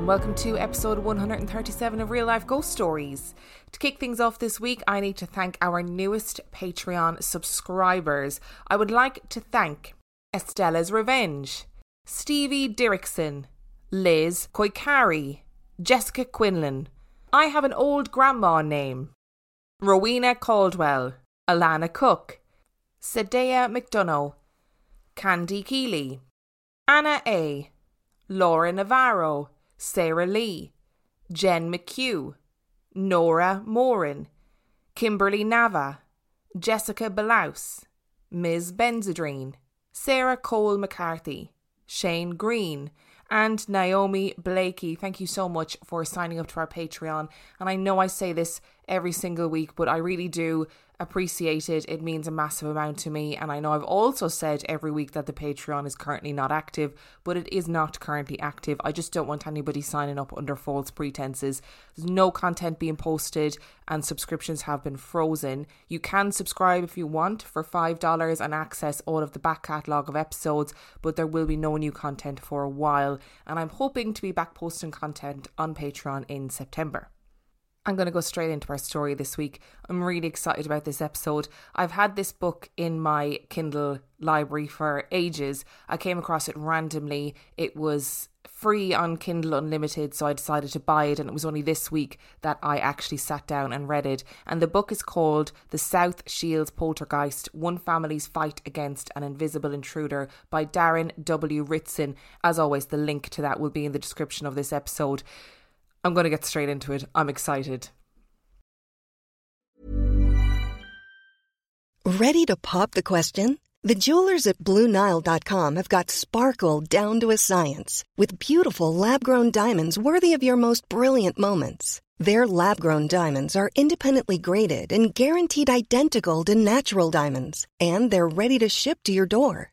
and welcome to episode 137 of Real Life Ghost Stories. To kick things off this week, I need to thank our newest Patreon subscribers. I would like to thank Estella's Revenge, Stevie Dirksen, Liz Koikari, Jessica Quinlan. I have an old grandma name. Rowena Caldwell, Alana Cook, Sadea McDonough, Candy Keeley, Anna A. Laura Navarro, Sarah Lee, Jen McHugh, Nora Morin, Kimberly Nava, Jessica Belaus, Ms. Benzedrine, Sarah Cole McCarthy, Shane Green, and Naomi Blakey. Thank you so much for signing up to our Patreon. And I know I say this every single week, but I really do appreciate it. It means a massive amount to me. And I know I've also said every week that the Patreon is currently not active, but it is not currently active. I just don't want anybody signing up under false pretenses. There's no content being posted, and subscriptions have been frozen. You can subscribe if you want for $5 and access all of the back catalogue of episodes, but there will be no new content for a while. And I'm hoping to be back posting content on Patreon in September. I'm going to go straight into our story this week. I'm really excited about this episode. I've had this book in my Kindle library for ages. I came across it randomly. It was free on Kindle Unlimited, so I decided to buy it, and it was only this week that I actually sat down and read it. And the book is called The South Shields Poltergeist One Family's Fight Against an Invisible Intruder by Darren W. Ritson. As always, the link to that will be in the description of this episode. I'm going to get straight into it. I'm excited. Ready to pop the question? The jewelers at BlueNile.com have got sparkle down to a science with beautiful lab grown diamonds worthy of your most brilliant moments. Their lab grown diamonds are independently graded and guaranteed identical to natural diamonds, and they're ready to ship to your door.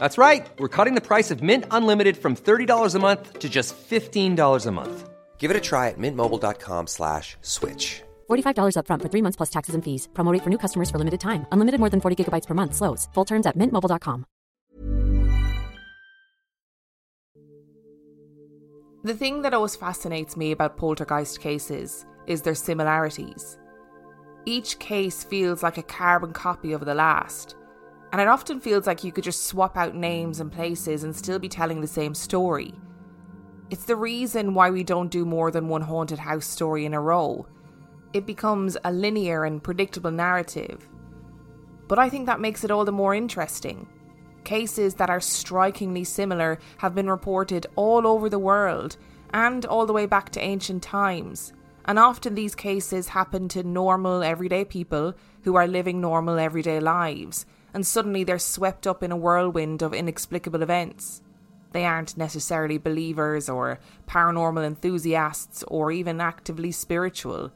That's right. We're cutting the price of Mint Unlimited from $30 a month to just $15 a month. Give it a try at mintmobile.com slash switch. $45 upfront for three months plus taxes and fees. Promo rate for new customers for limited time. Unlimited more than 40 gigabytes per month. Slows. Full terms at mintmobile.com. The thing that always fascinates me about poltergeist cases is their similarities. Each case feels like a carbon copy of the last, and it often feels like you could just swap out names and places and still be telling the same story. It's the reason why we don't do more than one haunted house story in a row. It becomes a linear and predictable narrative. But I think that makes it all the more interesting. Cases that are strikingly similar have been reported all over the world and all the way back to ancient times. And often these cases happen to normal, everyday people who are living normal, everyday lives, and suddenly they're swept up in a whirlwind of inexplicable events. They aren't necessarily believers or paranormal enthusiasts or even actively spiritual.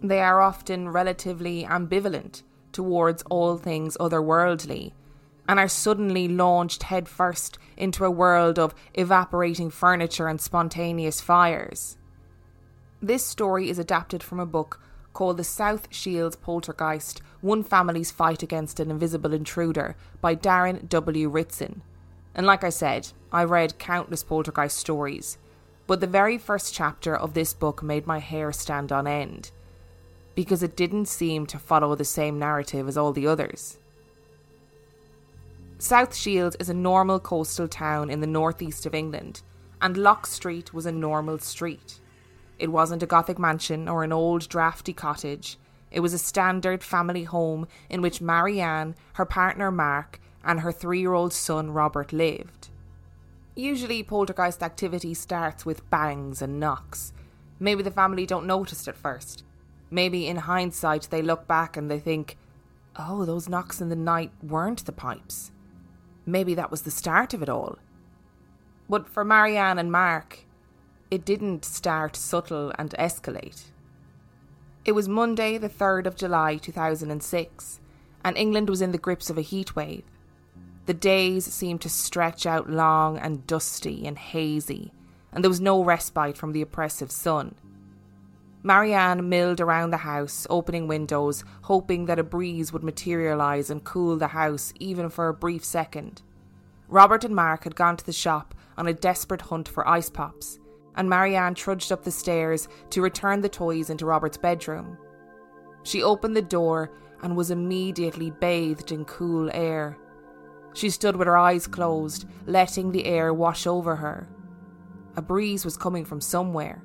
They are often relatively ambivalent towards all things otherworldly and are suddenly launched headfirst into a world of evaporating furniture and spontaneous fires. This story is adapted from a book called The South Shields Poltergeist One Family's Fight Against an Invisible Intruder by Darren W. Ritson. And like I said, I read countless poltergeist stories, but the very first chapter of this book made my hair stand on end because it didn't seem to follow the same narrative as all the others. South Shields is a normal coastal town in the northeast of England, and Lock Street was a normal street. It wasn't a Gothic mansion or an old drafty cottage. It was a standard family home in which Marianne, her partner Mark, and her three year old son Robert lived. Usually, poltergeist activity starts with bangs and knocks. Maybe the family don't notice at first. Maybe in hindsight they look back and they think, oh, those knocks in the night weren't the pipes. Maybe that was the start of it all. But for Marianne and Mark, it didn't start subtle and escalate. It was Monday, the 3rd of July 2006, and England was in the grips of a heatwave. The days seemed to stretch out long and dusty and hazy, and there was no respite from the oppressive sun. Marianne milled around the house, opening windows, hoping that a breeze would materialise and cool the house even for a brief second. Robert and Mark had gone to the shop on a desperate hunt for ice pops, and Marianne trudged up the stairs to return the toys into Robert's bedroom. She opened the door and was immediately bathed in cool air. She stood with her eyes closed, letting the air wash over her. A breeze was coming from somewhere.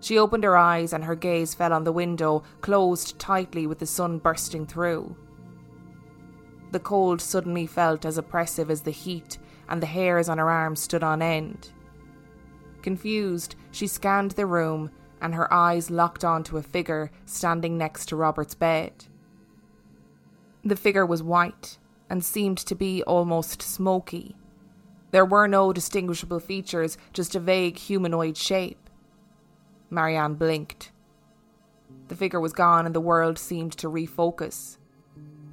She opened her eyes and her gaze fell on the window, closed tightly with the sun bursting through. The cold suddenly felt as oppressive as the heat, and the hairs on her arms stood on end. Confused, she scanned the room and her eyes locked onto a figure standing next to Robert's bed. The figure was white and seemed to be almost smoky. There were no distinguishable features, just a vague humanoid shape. Marianne blinked. The figure was gone and the world seemed to refocus.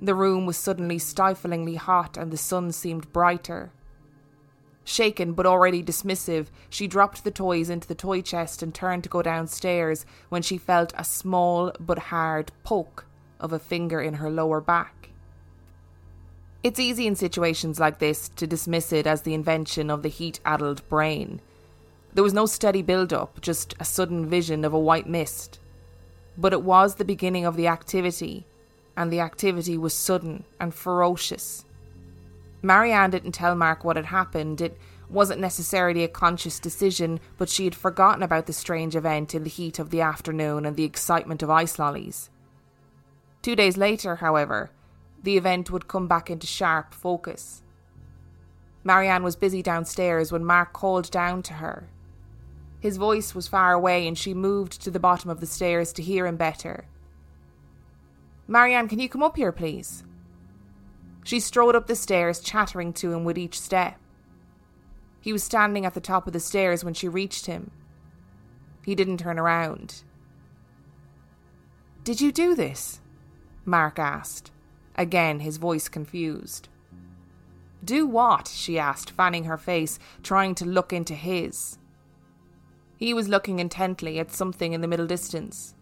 The room was suddenly stiflingly hot and the sun seemed brighter. Shaken but already dismissive, she dropped the toys into the toy chest and turned to go downstairs when she felt a small but hard poke of a finger in her lower back. It's easy in situations like this to dismiss it as the invention of the heat addled brain. There was no steady build up, just a sudden vision of a white mist. But it was the beginning of the activity, and the activity was sudden and ferocious. Marianne didn't tell Mark what had happened. It wasn't necessarily a conscious decision, but she had forgotten about the strange event in the heat of the afternoon and the excitement of ice lollies. Two days later, however, the event would come back into sharp focus. Marianne was busy downstairs when Mark called down to her. His voice was far away, and she moved to the bottom of the stairs to hear him better. Marianne, can you come up here, please? She strode up the stairs, chattering to him with each step. He was standing at the top of the stairs when she reached him. He didn't turn around. Did you do this? Mark asked, again his voice confused. Do what? she asked, fanning her face, trying to look into his. He was looking intently at something in the middle distance.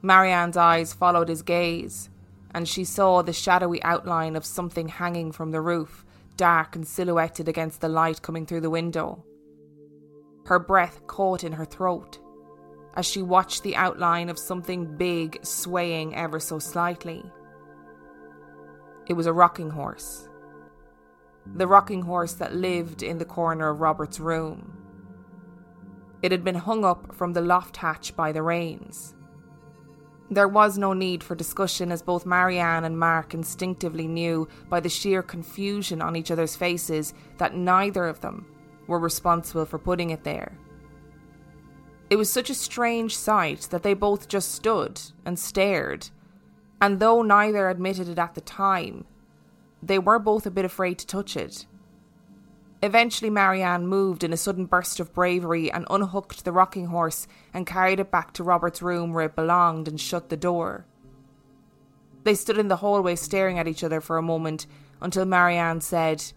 Marianne's eyes followed his gaze, and she saw the shadowy outline of something hanging from the roof, dark and silhouetted against the light coming through the window. Her breath caught in her throat as she watched the outline of something big swaying ever so slightly. It was a rocking horse. The rocking horse that lived in the corner of Robert's room. It had been hung up from the loft hatch by the reins. There was no need for discussion, as both Marianne and Mark instinctively knew by the sheer confusion on each other's faces that neither of them were responsible for putting it there. It was such a strange sight that they both just stood and stared, and though neither admitted it at the time, they were both a bit afraid to touch it. Eventually, Marianne moved in a sudden burst of bravery and unhooked the rocking horse and carried it back to Robert's room where it belonged and shut the door. They stood in the hallway staring at each other for a moment until Marianne said,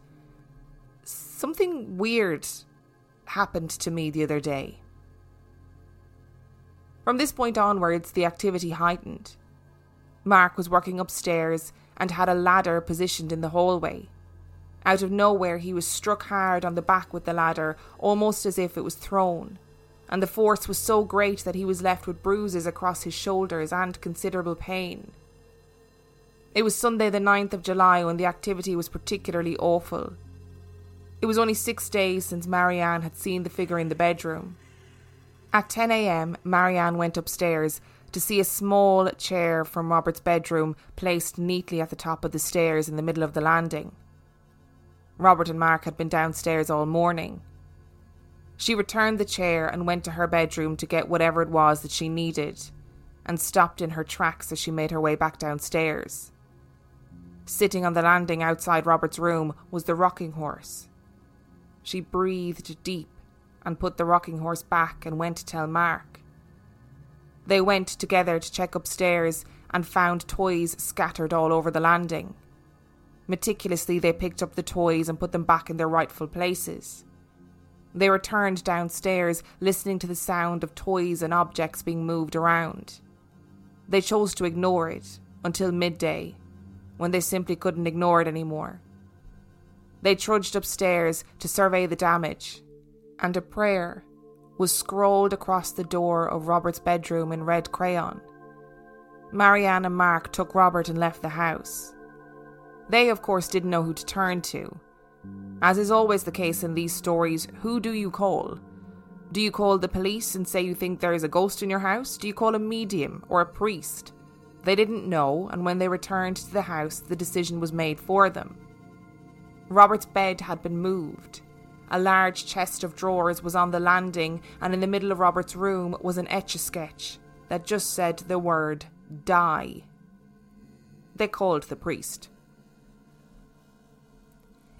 Something weird happened to me the other day. From this point onwards, the activity heightened. Mark was working upstairs and had a ladder positioned in the hallway. Out of nowhere, he was struck hard on the back with the ladder, almost as if it was thrown, and the force was so great that he was left with bruises across his shoulders and considerable pain. It was Sunday, the 9th of July, when the activity was particularly awful. It was only six days since Marianne had seen the figure in the bedroom. At 10 a.m., Marianne went upstairs to see a small chair from Robert's bedroom placed neatly at the top of the stairs in the middle of the landing. Robert and Mark had been downstairs all morning. She returned the chair and went to her bedroom to get whatever it was that she needed, and stopped in her tracks as she made her way back downstairs. Sitting on the landing outside Robert's room was the rocking horse. She breathed deep and put the rocking horse back and went to tell Mark. They went together to check upstairs and found toys scattered all over the landing. Meticulously, they picked up the toys and put them back in their rightful places. They returned downstairs, listening to the sound of toys and objects being moved around. They chose to ignore it until midday, when they simply couldn't ignore it anymore. They trudged upstairs to survey the damage, and a prayer was scrawled across the door of Robert's bedroom in red crayon. Marianne and Mark took Robert and left the house. They, of course, didn't know who to turn to. As is always the case in these stories, who do you call? Do you call the police and say you think there is a ghost in your house? Do you call a medium or a priest? They didn't know, and when they returned to the house, the decision was made for them. Robert's bed had been moved. A large chest of drawers was on the landing, and in the middle of Robert's room was an etch a sketch that just said the word die. They called the priest.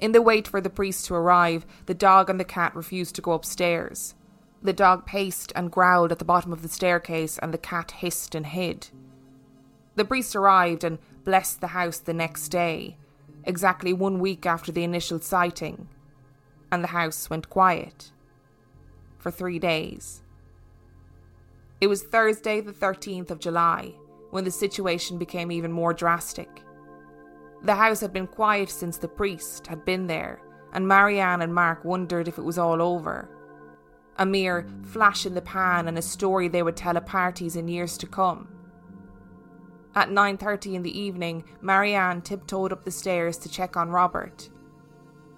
In the wait for the priest to arrive, the dog and the cat refused to go upstairs. The dog paced and growled at the bottom of the staircase, and the cat hissed and hid. The priest arrived and blessed the house the next day, exactly one week after the initial sighting, and the house went quiet for three days. It was Thursday, the 13th of July, when the situation became even more drastic. The house had been quiet since the priest had been there, and Marianne and Mark wondered if it was all over. A mere flash in the pan and a story they would tell at parties in years to come. At 9:30 in the evening, Marianne tiptoed up the stairs to check on Robert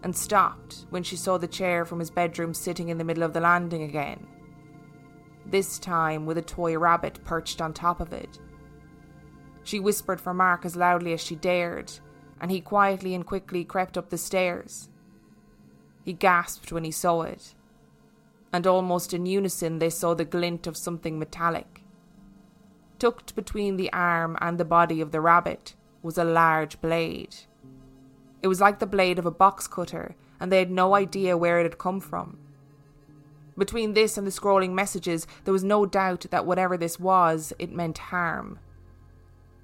and stopped when she saw the chair from his bedroom sitting in the middle of the landing again. This time with a toy rabbit perched on top of it. She whispered for Mark as loudly as she dared, and he quietly and quickly crept up the stairs. He gasped when he saw it, and almost in unison they saw the glint of something metallic. Tucked between the arm and the body of the rabbit was a large blade. It was like the blade of a box cutter, and they had no idea where it had come from. Between this and the scrolling messages, there was no doubt that whatever this was, it meant harm.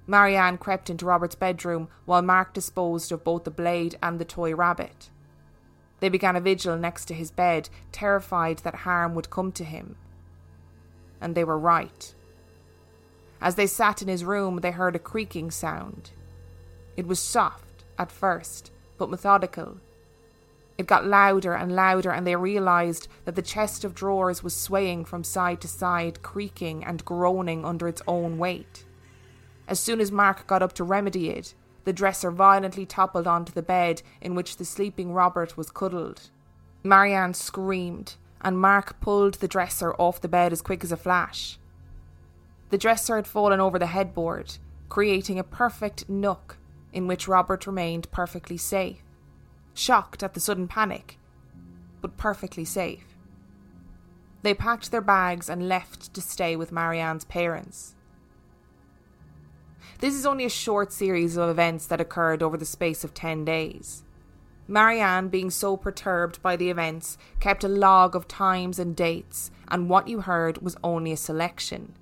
Marianne crept into Robert's bedroom while Mark disposed of both the blade and the toy rabbit. They began a vigil next to his bed, terrified that harm would come to him. And they were right. As they sat in his room, they heard a creaking sound. It was soft at first, but methodical. It got louder and louder, and they realised that the chest of drawers was swaying from side to side, creaking and groaning under its own weight. As soon as Mark got up to remedy it, the dresser violently toppled onto the bed in which the sleeping Robert was cuddled. Marianne screamed, and Mark pulled the dresser off the bed as quick as a flash. The dresser had fallen over the headboard, creating a perfect nook in which Robert remained perfectly safe, shocked at the sudden panic, but perfectly safe. They packed their bags and left to stay with Marianne's parents. This is only a short series of events that occurred over the space of 10 days. Marianne, being so perturbed by the events, kept a log of times and dates, and what you heard was only a selection.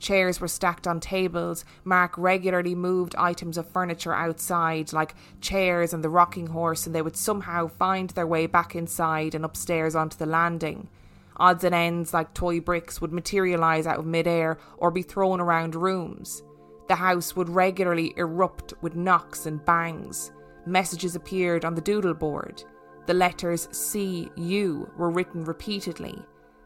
Chairs were stacked on tables. Mark regularly moved items of furniture outside, like chairs and the rocking horse, and they would somehow find their way back inside and upstairs onto the landing. Odds and ends like toy bricks would materialise out of midair or be thrown around rooms. The house would regularly erupt with knocks and bangs. Messages appeared on the doodle board. The letters C U were written repeatedly.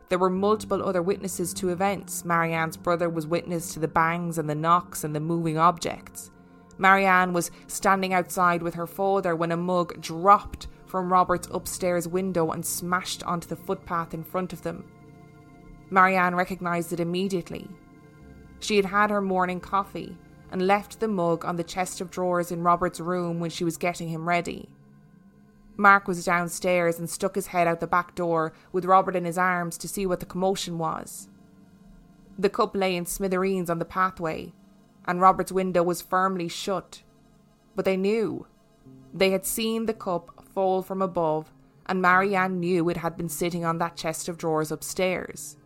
There were multiple other witnesses to events. Marianne's brother was witness to the bangs and the knocks and the moving objects. Marianne was standing outside with her father when a mug dropped from Robert's upstairs window and smashed onto the footpath in front of them. Marianne recognised it immediately. She had had her morning coffee and left the mug on the chest of drawers in Robert's room when she was getting him ready. Mark was downstairs and stuck his head out the back door with Robert in his arms to see what the commotion was. The cup lay in smithereens on the pathway, and Robert's window was firmly shut. But they knew. They had seen the cup fall from above, and Marianne knew it had been sitting on that chest of drawers upstairs.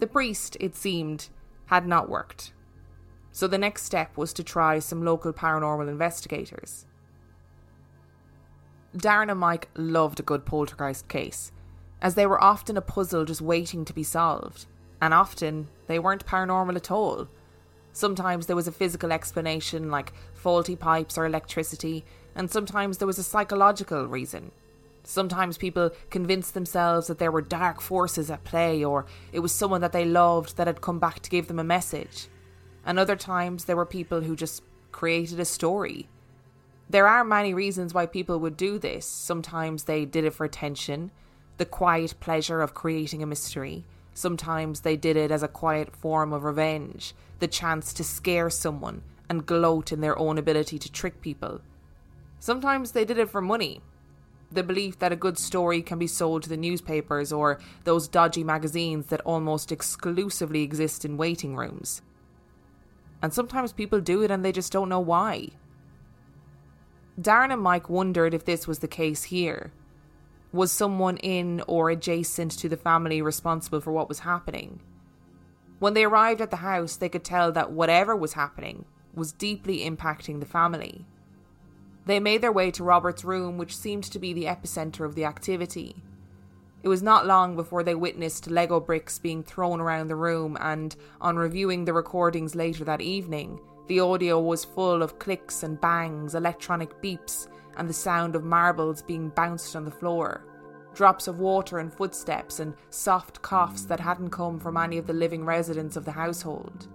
The priest, it seemed, had not worked. So the next step was to try some local paranormal investigators. Darren and Mike loved a good poltergeist case, as they were often a puzzle just waiting to be solved, and often they weren't paranormal at all. Sometimes there was a physical explanation like faulty pipes or electricity, and sometimes there was a psychological reason, Sometimes people convinced themselves that there were dark forces at play or it was someone that they loved that had come back to give them a message. And other times there were people who just created a story. There are many reasons why people would do this. Sometimes they did it for attention, the quiet pleasure of creating a mystery. Sometimes they did it as a quiet form of revenge, the chance to scare someone and gloat in their own ability to trick people. Sometimes they did it for money, the belief that a good story can be sold to the newspapers or those dodgy magazines that almost exclusively exist in waiting rooms. And sometimes people do it and they just don't know why. Darren and Mike wondered if this was the case here. Was someone in or adjacent to the family responsible for what was happening? When they arrived at the house, they could tell that whatever was happening was deeply impacting the family. They made their way to Robert's room, which seemed to be the epicenter of the activity. It was not long before they witnessed Lego bricks being thrown around the room, and on reviewing the recordings later that evening, the audio was full of clicks and bangs, electronic beeps, and the sound of marbles being bounced on the floor. Drops of water and footsteps, and soft coughs that hadn't come from any of the living residents of the household.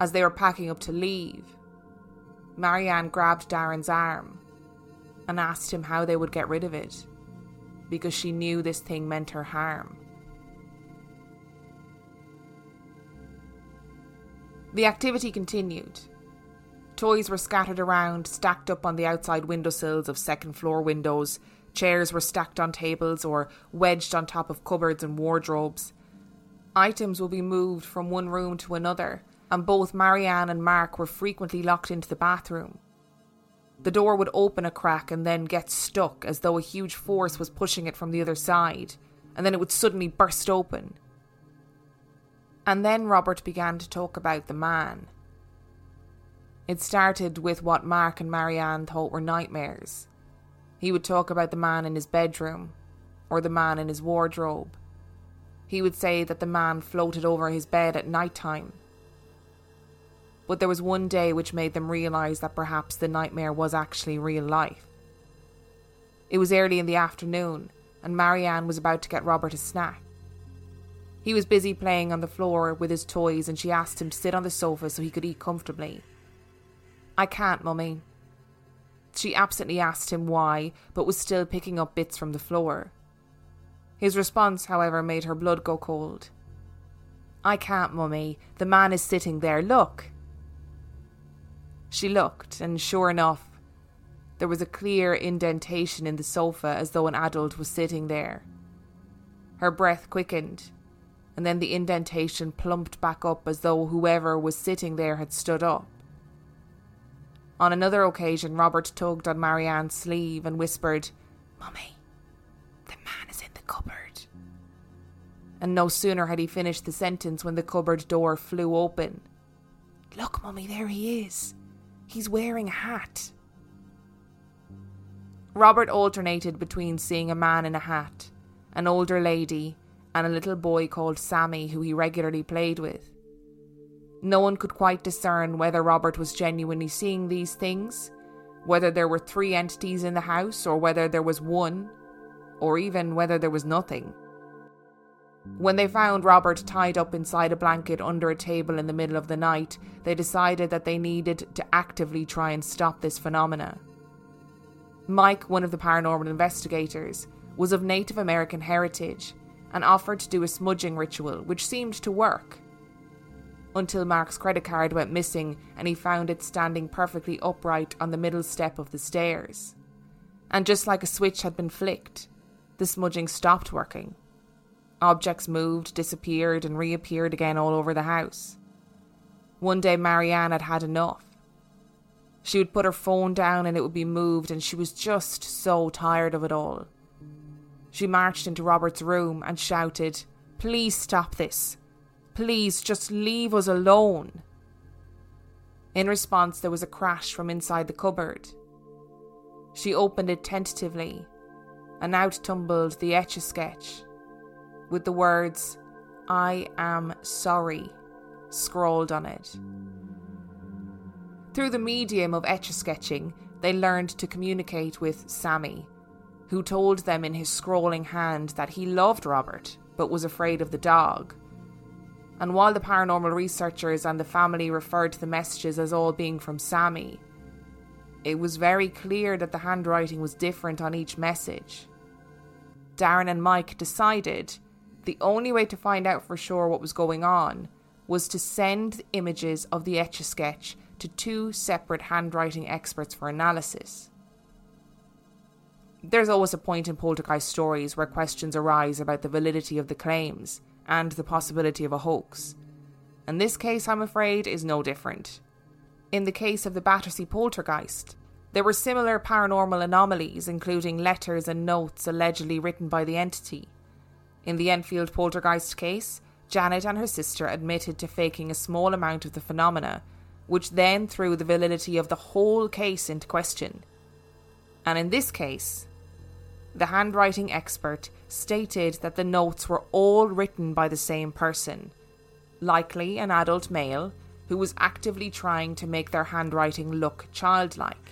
As they were packing up to leave, Marianne grabbed Darren's arm and asked him how they would get rid of it, because she knew this thing meant her harm. The activity continued. Toys were scattered around, stacked up on the outside windowsills of second floor windows. Chairs were stacked on tables or wedged on top of cupboards and wardrobes. Items would be moved from one room to another, and both Marianne and Mark were frequently locked into the bathroom. The door would open a crack and then get stuck as though a huge force was pushing it from the other side, and then it would suddenly burst open. And then Robert began to talk about the man. It started with what Mark and Marianne thought were nightmares. He would talk about the man in his bedroom, or the man in his wardrobe. He would say that the man floated over his bed at night time but there was one day which made them realise that perhaps the nightmare was actually real life. It was early in the afternoon, and Marianne was about to get Robert a snack. He was busy playing on the floor with his toys, and she asked him to sit on the sofa so he could eat comfortably. I can't, Mummy. She absently asked him why, but was still picking up bits from the floor. His response, however, made her blood go cold. I can't, Mummy. The man is sitting there. Look. She looked, and sure enough, there was a clear indentation in the sofa as though an adult was sitting there. Her breath quickened, and then the indentation plumped back up as though whoever was sitting there had stood up. On another occasion, Robert tugged on Marianne's sleeve and whispered, Mummy, the man is in the cupboard. And no sooner had he finished the sentence when the cupboard door flew open. Look, Mummy, there he is. He's wearing a hat. Robert alternated between seeing a man in a hat an older lady, and a little boy called Sammy who he regularly played with. No one could quite discern whether Robert was genuinely seeing these things, whether there were three entities in the house, or whether there was one, or even whether there was nothing. When they found Robert tied up inside a blanket under a table in the middle of the night, they decided that they needed to actively try and stop this phenomena. Mike, one of the paranormal investigators, was of Native American heritage and offered to do a smudging ritual, which seemed to work. Until Mark's credit card went missing and he found it standing perfectly upright on the middle step of the stairs. And just like a switch had been flicked, the smudging stopped working. Objects moved, disappeared, and reappeared again all over the house. One day, Marianne had had enough. She would put her phone down and it would be moved, and she was just so tired of it all. She marched into Robert's room and shouted, Please stop this. Please just leave us alone. In response, there was a crash from inside the cupboard. She opened it tentatively, and out tumbled the etch a sketch with the words, I am sorry, scrawled on it. Through the medium of etch a sketching, they learned to communicate with Sammy, who told them in his scrawling hand that he loved Robert but was afraid of the dog. And while the paranormal researchers and the family referred to the messages as all being from Sammy, it was very clear that the handwriting was different on each message. Darren and Mike decided the only way to find out for sure what was going on was to send images of the etch a sketch to two separate handwriting experts for analysis. There's always a point in poltergeist stories where questions arise about the validity of the claims and the possibility of a hoax. And this case, I'm afraid, is no different. In the case of the Battersea poltergeist, there were similar paranormal anomalies, including letters and notes allegedly written by the entity. In the Enfield poltergeist case, Janet and her sister admitted to faking a small amount of the phenomena, which then threw the validity of the whole case into question. And in this case, the handwriting expert stated that the notes were all written by the same person, likely an adult male who was actively trying to make their handwriting look childlike.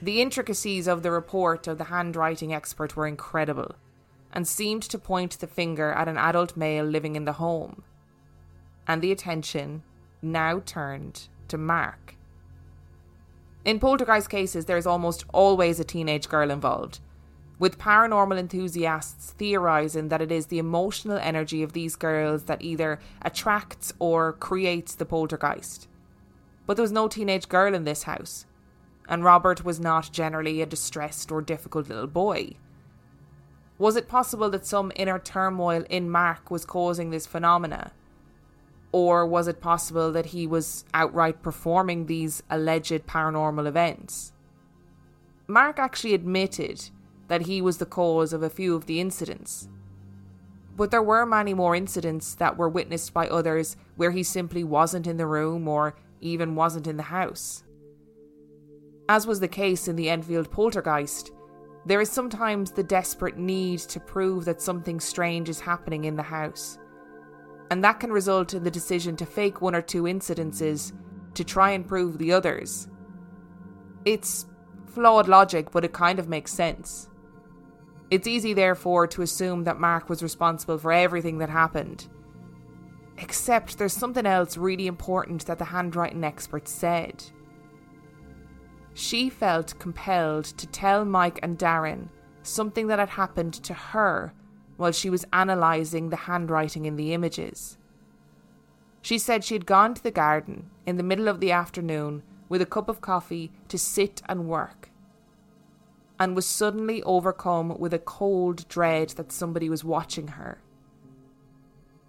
The intricacies of the report of the handwriting expert were incredible and seemed to point the finger at an adult male living in the home. And the attention now turned to Mark. In poltergeist cases, there is almost always a teenage girl involved, with paranormal enthusiasts theorizing that it is the emotional energy of these girls that either attracts or creates the poltergeist. But there was no teenage girl in this house, and Robert was not generally a distressed or difficult little boy. Was it possible that some inner turmoil in Mark was causing this phenomena? Or was it possible that he was outright performing these alleged paranormal events? Mark actually admitted that he was the cause of a few of the incidents. But there were many more incidents that were witnessed by others where he simply wasn't in the room or even wasn't in the house. As was the case in the Enfield poltergeist, there is sometimes the desperate need to prove that something strange is happening in the house. And that can result in the decision to fake one or two incidences to try and prove the others. It's flawed logic, but it kind of makes sense. It's easy, therefore, to assume that Mark was responsible for everything that happened. Except there's something else really important that the handwriting expert said. She felt compelled to tell Mike and Darren something that had happened to her while she was analysing the handwriting in the images. She said she had gone to the garden in the middle of the afternoon with a cup of coffee to sit and work, and was suddenly overcome with a cold dread that somebody was watching her.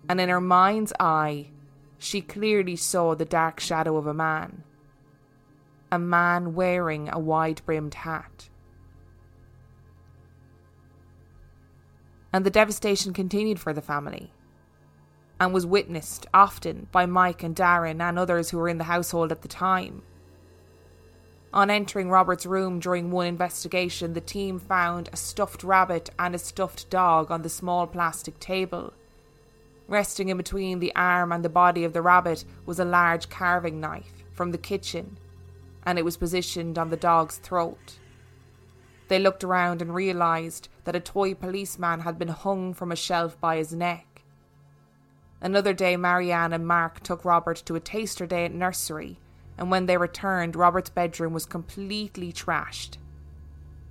And in her mind's eye, she clearly saw the dark shadow of a man a man wearing a wide brimmed hat. And the devastation continued for the family and was witnessed often by Mike and Darren and others who were in the household at the time. On entering Robert's room during one investigation, the team found a stuffed rabbit and a stuffed dog on the small plastic table. Resting in between the arm and the body of the rabbit was a large carving knife from the kitchen, and it was positioned on the dog's throat. They looked around and realised that a toy policeman had been hung from a shelf by his neck. Another day, Marianne and Mark took Robert to a taster day at nursery, and when they returned, Robert's bedroom was completely trashed.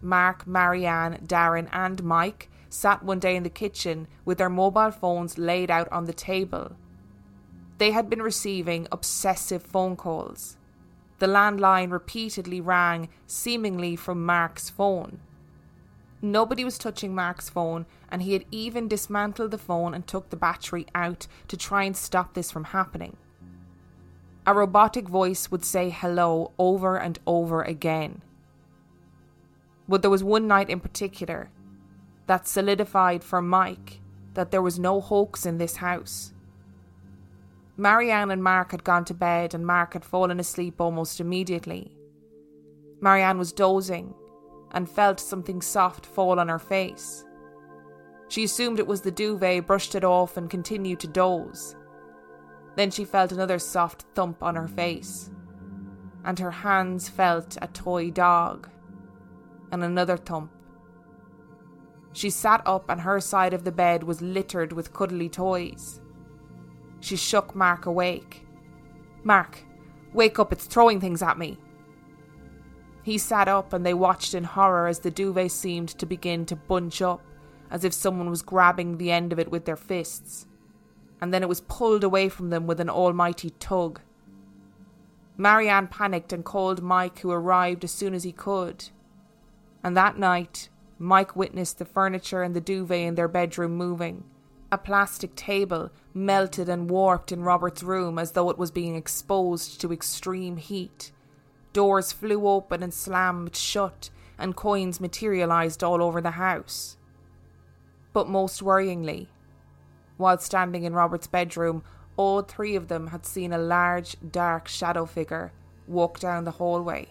Mark, Marianne, Darren, and Mike sat one day in the kitchen with their mobile phones laid out on the table. They had been receiving obsessive phone calls. The landline repeatedly rang, seemingly from Mark's phone. Nobody was touching Mark's phone, and he had even dismantled the phone and took the battery out to try and stop this from happening. A robotic voice would say hello over and over again. But there was one night in particular that solidified for Mike that there was no hoax in this house. Marianne and Mark had gone to bed, and Mark had fallen asleep almost immediately. Marianne was dozing and felt something soft fall on her face. She assumed it was the duvet, brushed it off, and continued to doze. Then she felt another soft thump on her face, and her hands felt a toy dog, and another thump. She sat up, and her side of the bed was littered with cuddly toys. She shook Mark awake. Mark, wake up, it's throwing things at me. He sat up and they watched in horror as the duvet seemed to begin to bunch up, as if someone was grabbing the end of it with their fists. And then it was pulled away from them with an almighty tug. Marianne panicked and called Mike, who arrived as soon as he could. And that night, Mike witnessed the furniture and the duvet in their bedroom moving a plastic table melted and warped in Robert's room as though it was being exposed to extreme heat. Doors flew open and slammed shut, and coins materialized all over the house. But most worryingly, while standing in Robert's bedroom, all three of them had seen a large, dark shadow figure walk down the hallway.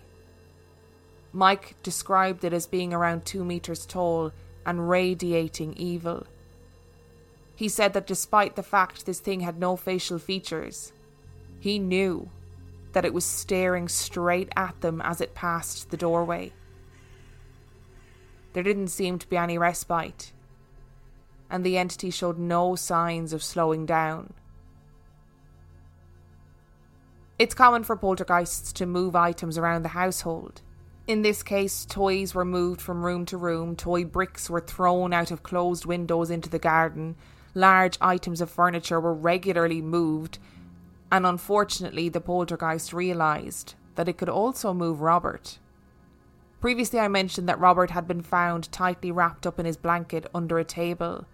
Mike described it as being around two meters tall and radiating evil. He said that despite the fact this thing had no facial features, he knew that it was staring straight at them as it passed the doorway. There didn't seem to be any respite, and the entity showed no signs of slowing down. It's common for poltergeists to move items around the household. In this case, toys were moved from room to room, toy bricks were thrown out of closed windows into the garden, large items of furniture were regularly moved, and unfortunately, the poltergeist realised that it could also move Robert. Previously, I mentioned that Robert had been found tightly wrapped up in his blanket under a table.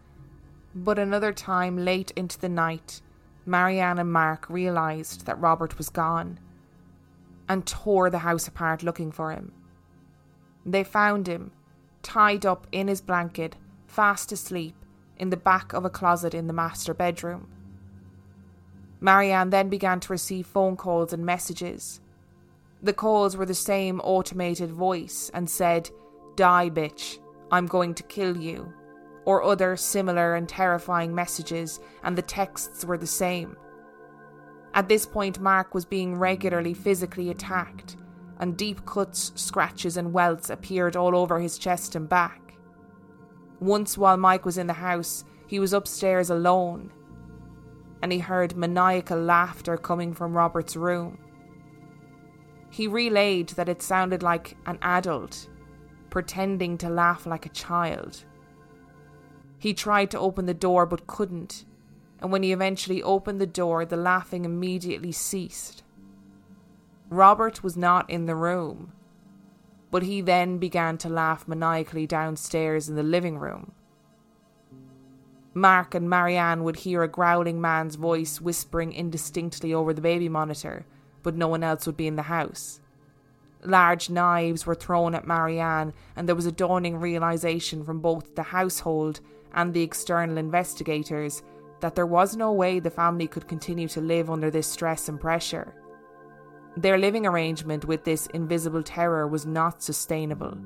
But another time, late into the night, Marianne and Mark realised that Robert was gone and tore the house apart looking for him. They found him, tied up in his blanket, fast asleep, in the back of a closet in the master bedroom. Marianne then began to receive phone calls and messages. The calls were the same automated voice and said, Die, bitch, I'm going to kill you, or other similar and terrifying messages, and the texts were the same. At this point, Mark was being regularly physically attacked, and deep cuts, scratches, and welts appeared all over his chest and back. Once, while Mike was in the house, he was upstairs alone, and he heard maniacal laughter coming from Robert's room. He relayed that it sounded like an adult pretending to laugh like a child. He tried to open the door but couldn't, and when he eventually opened the door, the laughing immediately ceased. Robert was not in the room, but he then began to laugh maniacally downstairs in the living room. Mark and Marianne would hear a growling man's voice whispering indistinctly over the baby monitor, but no one else would be in the house. Large knives were thrown at Marianne, and there was a dawning realization from both the household and the external investigators that there was no way the family could continue to live under this stress and pressure. Their living arrangement with this invisible terror was not sustainable.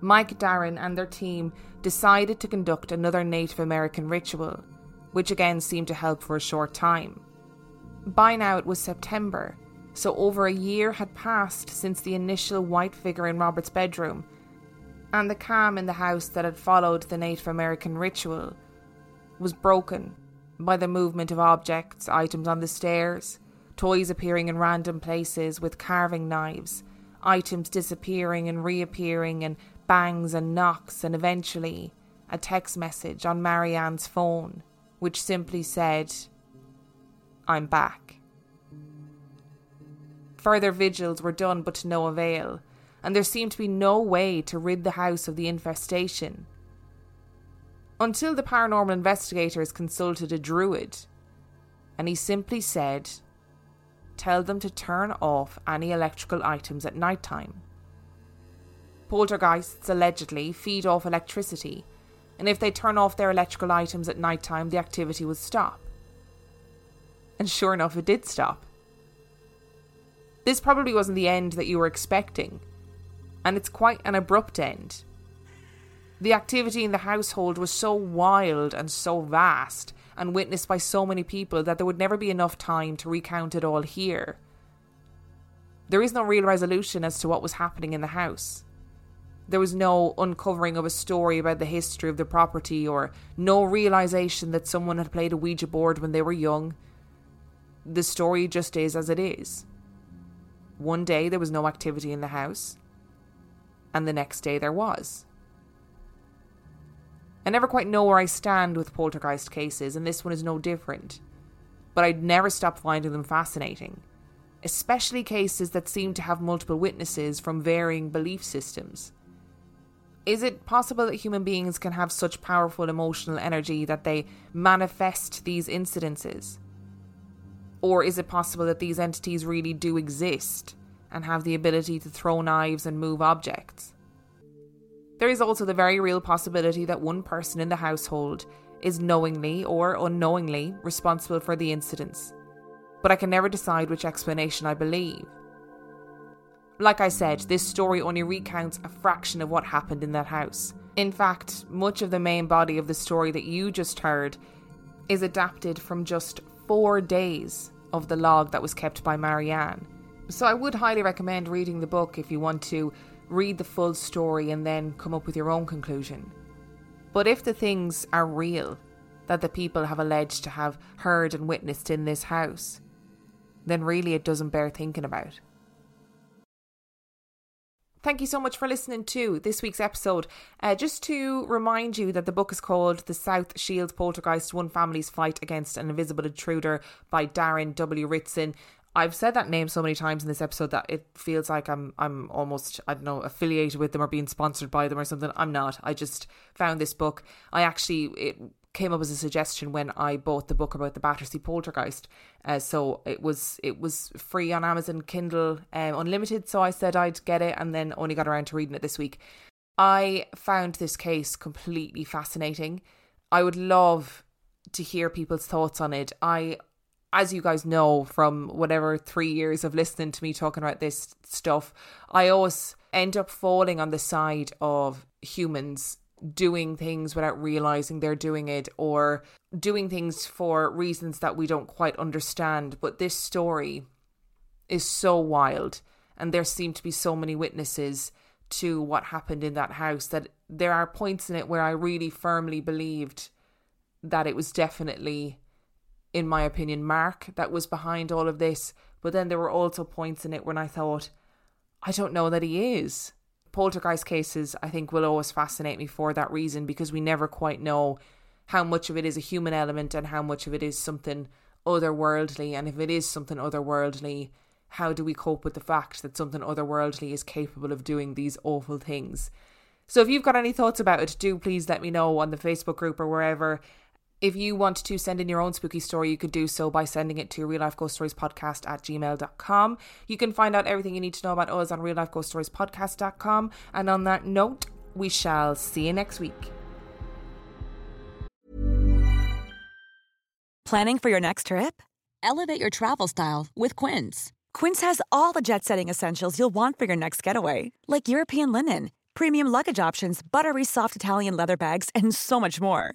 Mike Darren and their team decided to conduct another Native American ritual, which again seemed to help for a short time. By now it was September, so over a year had passed since the initial white figure in Robert's bedroom, and the calm in the house that had followed the Native American ritual was broken by the movement of objects, items on the stairs, toys appearing in random places with carving knives, items disappearing and reappearing, and bangs and knocks, and eventually a text message on Marianne's phone, which simply said, I'm back. Further vigils were done, but to no avail, and there seemed to be no way to rid the house of the infestation. Until the paranormal investigators consulted a druid, and he simply said, Tell them to turn off any electrical items at night time. Poltergeists allegedly feed off electricity, and if they turn off their electrical items at night time, the activity will stop. And sure enough, it did stop. This probably wasn't the end that you were expecting, and it's quite an abrupt end. The activity in the household was so wild and so vast and witnessed by so many people that there would never be enough time to recount it all here. There is no real resolution as to what was happening in the house. There was no uncovering of a story about the history of the property or no realization that someone had played a Ouija board when they were young. The story just is as it is. One day there was no activity in the house, and the next day there was. I never quite know where I stand with poltergeist cases, and this one is no different. But I'd never stop finding them fascinating, especially cases that seem to have multiple witnesses from varying belief systems. Is it possible that human beings can have such powerful emotional energy that they manifest these incidences? Or is it possible that these entities really do exist and have the ability to throw knives and move objects? There is also the very real possibility that one person in the household is knowingly or unknowingly responsible for the incidents, but I can never decide which explanation I believe. Like I said, this story only recounts a fraction of what happened in that house. In fact, much of the main body of the story that you just heard is adapted from just four days of the log that was kept by Marianne. So I would highly recommend reading the book if you want to read the full story and then come up with your own conclusion. But if the things are real that the people have alleged to have heard and witnessed in this house, then really it doesn't bear thinking about. Thank you so much for listening to this week's episode. Uh, just to remind you that the book is called The South Shields Poltergeist One Family's Fight Against an Invisible Intruder by Darren W. Ritson. I've said that name so many times in this episode that it feels like I'm I'm almost I don't know affiliated with them or being sponsored by them or something. I'm not. I just found this book. I actually it came up as a suggestion when I bought the book about the Battersea Poltergeist. Uh, so it was it was free on Amazon Kindle um, Unlimited. So I said I'd get it, and then only got around to reading it this week. I found this case completely fascinating. I would love to hear people's thoughts on it. I as you guys know from whatever three years of listening to me talking about this stuff, I always end up falling on the side of humans doing things without realizing they're doing it or doing things for reasons that we don't quite understand. But this story is so wild, and there seem to be so many witnesses to what happened in that house that there are points in it where I really firmly believed that it was definitely in my opinion, Mark that was behind all of this. But then there were also points in it when I thought, I don't know that he is. Poltergeist cases, I think, will always fascinate me for that reason because we never quite know how much of it is a human element and how much of it is something otherworldly. And if it is something otherworldly, how do we cope with the fact that something otherworldly is capable of doing these awful things? So if you've got any thoughts about it, do please let me know on the Facebook group or wherever. If you want to send in your own spooky story, you could do so by sending it to real life ghost stories podcast at gmail.com. You can find out everything you need to know about us on real life ghost stories podcast.com. And on that note, we shall see you next week. Planning for your next trip? Elevate your travel style with Quince. Quince has all the jet setting essentials you'll want for your next getaway, like European linen, premium luggage options, buttery soft Italian leather bags, and so much more.